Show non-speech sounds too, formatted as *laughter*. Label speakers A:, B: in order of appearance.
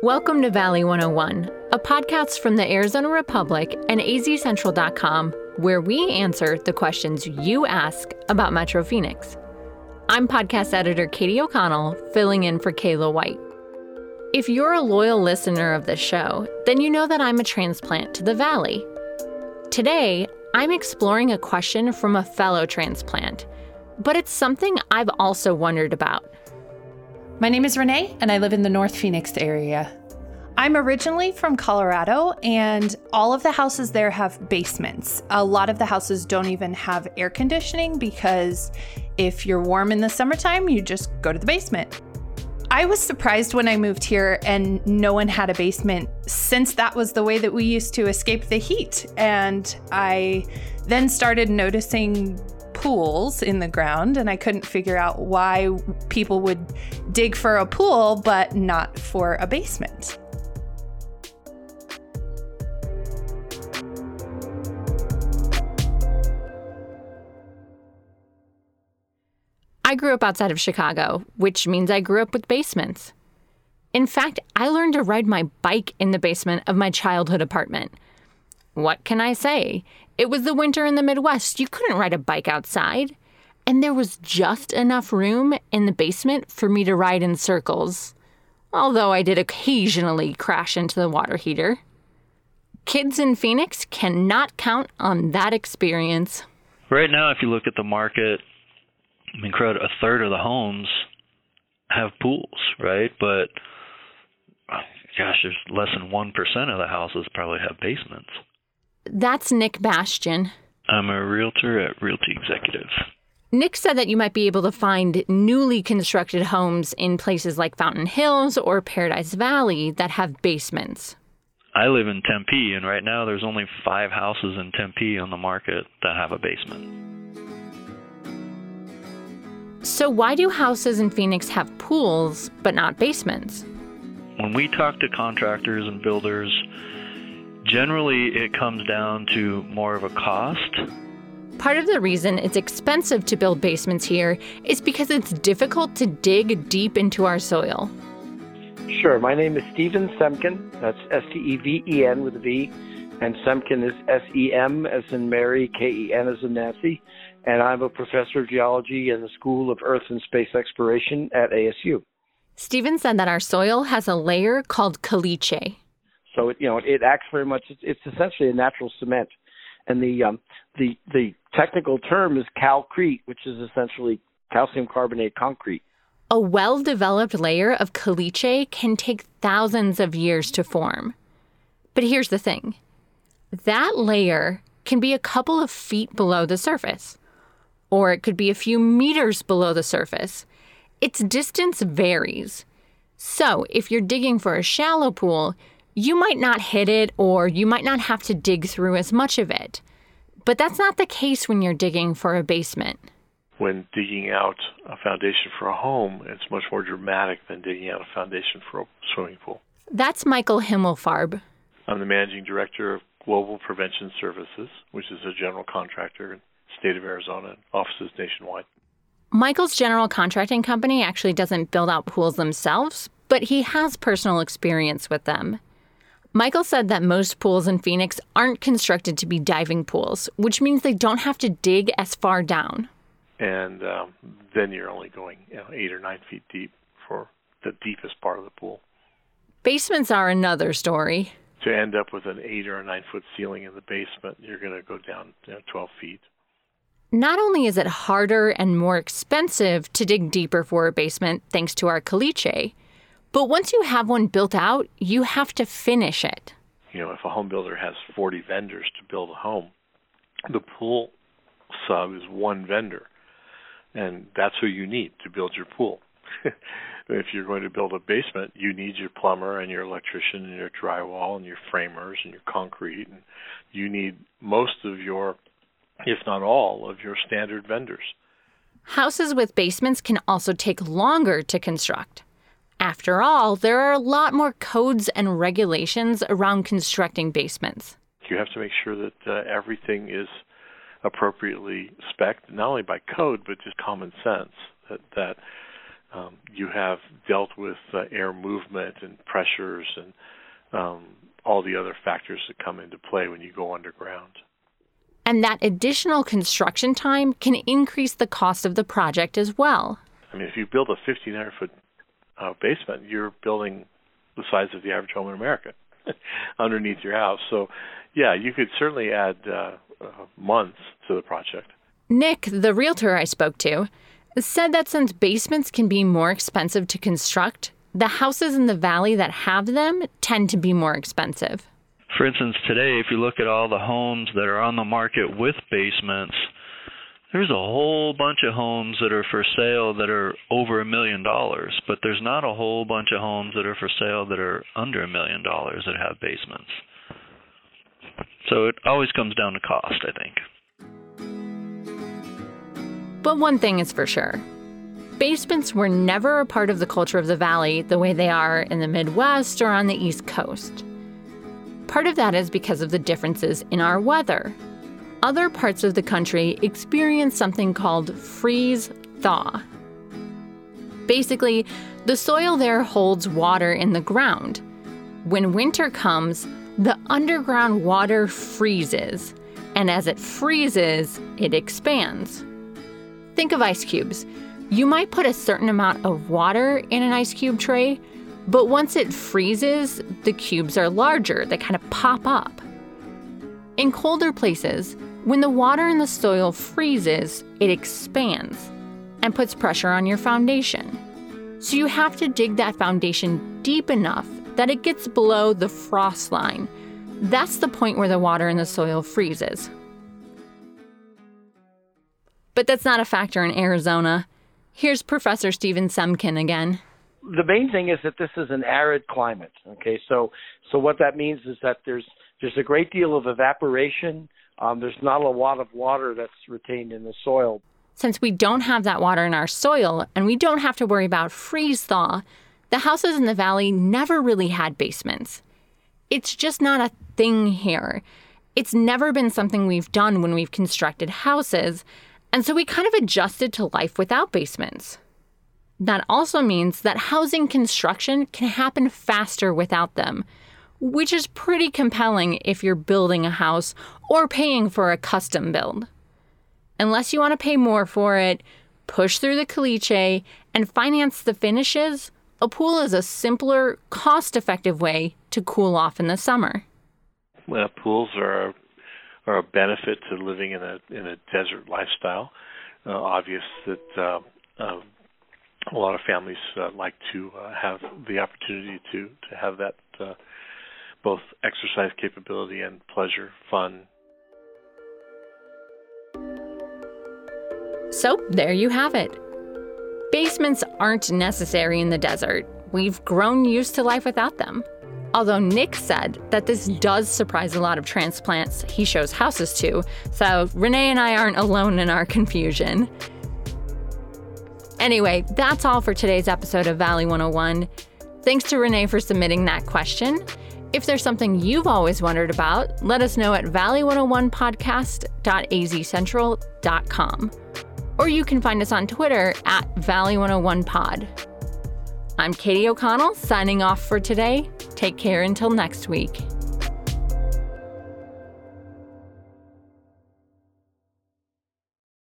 A: Welcome to Valley 101, a podcast from the Arizona Republic and azcentral.com, where we answer the questions you ask about Metro Phoenix. I'm podcast editor Katie O'Connell, filling in for Kayla White. If you're a loyal listener of the show, then you know that I'm a transplant to the Valley. Today, I'm exploring a question from a fellow transplant, but it's something I've also wondered about.
B: My name is Renee, and I live in the North Phoenix area. I'm originally from Colorado, and all of the houses there have basements. A lot of the houses don't even have air conditioning because if you're warm in the summertime, you just go to the basement. I was surprised when I moved here and no one had a basement since that was the way that we used to escape the heat. And I then started noticing pools in the ground, and I couldn't figure out why people would dig for a pool but not for a basement.
A: I grew up outside of Chicago, which means I grew up with basements. In fact, I learned to ride my bike in the basement of my childhood apartment. What can I say? It was the winter in the Midwest. You couldn't ride a bike outside. And there was just enough room in the basement for me to ride in circles. Although I did occasionally crash into the water heater. Kids in Phoenix cannot count on that experience.
C: Right now, if you look at the market, I mean, a third of the homes have pools, right? But gosh, there's less than 1% of the houses probably have basements.
A: That's Nick Bastian.
C: I'm a realtor at Realty Executive.
A: Nick said that you might be able to find newly constructed homes in places like Fountain Hills or Paradise Valley that have basements.
C: I live in Tempe, and right now there's only five houses in Tempe on the market that have a basement.
A: So, why do houses in Phoenix have pools but not basements?
C: When we talk to contractors and builders, generally it comes down to more of a cost.
A: Part of the reason it's expensive to build basements here is because it's difficult to dig deep into our soil.
D: Sure. My name is Steven Semken. That's S T E V E N with a V. And Semken is S E M as in Mary, K E N as in Nancy. And I'm a professor of geology in the School of Earth and Space Exploration at ASU.
A: Steven said that our soil has a layer called caliche.
D: So it, you know, it acts very much. It's, it's essentially a natural cement, and the um, the the technical term is calcrete, which is essentially calcium carbonate concrete.
A: A well-developed layer of caliche can take thousands of years to form. But here's the thing: that layer can be a couple of feet below the surface, or it could be a few meters below the surface. Its distance varies. So, if you're digging for a shallow pool, you might not hit it or you might not have to dig through as much of it. But that's not the case when you're digging for a basement.
E: When digging out a foundation for a home, it's much more dramatic than digging out a foundation for a swimming pool.
A: That's Michael Himmelfarb.
E: I'm the managing director of Global Prevention Services, which is a general contractor in the state of Arizona and offices nationwide.
A: Michael's general contracting company actually doesn't build out pools themselves, but he has personal experience with them. Michael said that most pools in Phoenix aren't constructed to be diving pools, which means they don't have to dig as far down.
E: And um, then you're only going you know, eight or nine feet deep for the deepest part of the pool.
A: Basements are another story.
E: To end up with an eight or a nine foot ceiling in the basement, you're going to go down you know, 12 feet.
A: Not only is it harder and more expensive to dig deeper for a basement thanks to our caliche, but once you have one built out, you have to finish it.
E: You know, if a home builder has 40 vendors to build a home, the pool sub is one vendor, and that's who you need to build your pool. *laughs* if you're going to build a basement, you need your plumber and your electrician and your drywall and your framers and your concrete, and you need most of your, if not all, of your standard vendors.
A: Houses with basements can also take longer to construct. After all, there are a lot more codes and regulations around constructing basements.
E: You have to make sure that uh, everything is appropriately spec'd, not only by code but just common sense. That that um, you have dealt with uh, air movement and pressures and um, all the other factors that come into play when you go underground.
A: And that additional construction time can increase the cost of the project as well.
E: I mean, if you build a 1,500 foot uh, basement, you're building the size of the average home in America *laughs* underneath your house. So, yeah, you could certainly add uh, uh, months to the project.
A: Nick, the realtor I spoke to, said that since basements can be more expensive to construct, the houses in the valley that have them tend to be more expensive.
C: For instance, today, if you look at all the homes that are on the market with basements, there's a whole bunch of homes that are for sale that are over a million dollars, but there's not a whole bunch of homes that are for sale that are under a million dollars that have basements. So it always comes down to cost, I think.
A: But one thing is for sure basements were never a part of the culture of the valley the way they are in the Midwest or on the East Coast. Part of that is because of the differences in our weather. Other parts of the country experience something called freeze thaw. Basically, the soil there holds water in the ground. When winter comes, the underground water freezes, and as it freezes, it expands. Think of ice cubes. You might put a certain amount of water in an ice cube tray, but once it freezes, the cubes are larger, they kind of pop up. In colder places, when the water in the soil freezes, it expands and puts pressure on your foundation. So you have to dig that foundation deep enough that it gets below the frost line. That's the point where the water in the soil freezes. But that's not a factor in Arizona. Here's Professor Steven Semken again.
D: The main thing is that this is an arid climate. Okay, so so what that means is that there's there's a great deal of evaporation. Um, there's not a lot of water that's retained in the soil.
A: Since we don't have that water in our soil and we don't have to worry about freeze thaw, the houses in the valley never really had basements. It's just not a thing here. It's never been something we've done when we've constructed houses, and so we kind of adjusted to life without basements. That also means that housing construction can happen faster without them, which is pretty compelling if you're building a house or paying for a custom build. Unless you want to pay more for it, push through the caliche, and finance the finishes, a pool is a simpler, cost effective way to cool off in the summer.
E: Well, pools are are a benefit to living in a in a desert lifestyle. Uh, obvious that uh, uh, a lot of families uh, like to uh, have the opportunity to to have that uh, both exercise capability and pleasure, fun.
A: So there you have it. Basements aren't necessary in the desert. We've grown used to life without them. Although Nick said that this does surprise a lot of transplants he shows houses to, so Renee and I aren't alone in our *laughs* confusion. Anyway, that's all for today's episode of Valley 101. Thanks to Renee for submitting that question. If there's something you've always wondered about, let us know at valley101podcast.azcentral.com. Or you can find us on Twitter at Valley101pod. I'm Katie O'Connell, signing off for today. Take care until next week.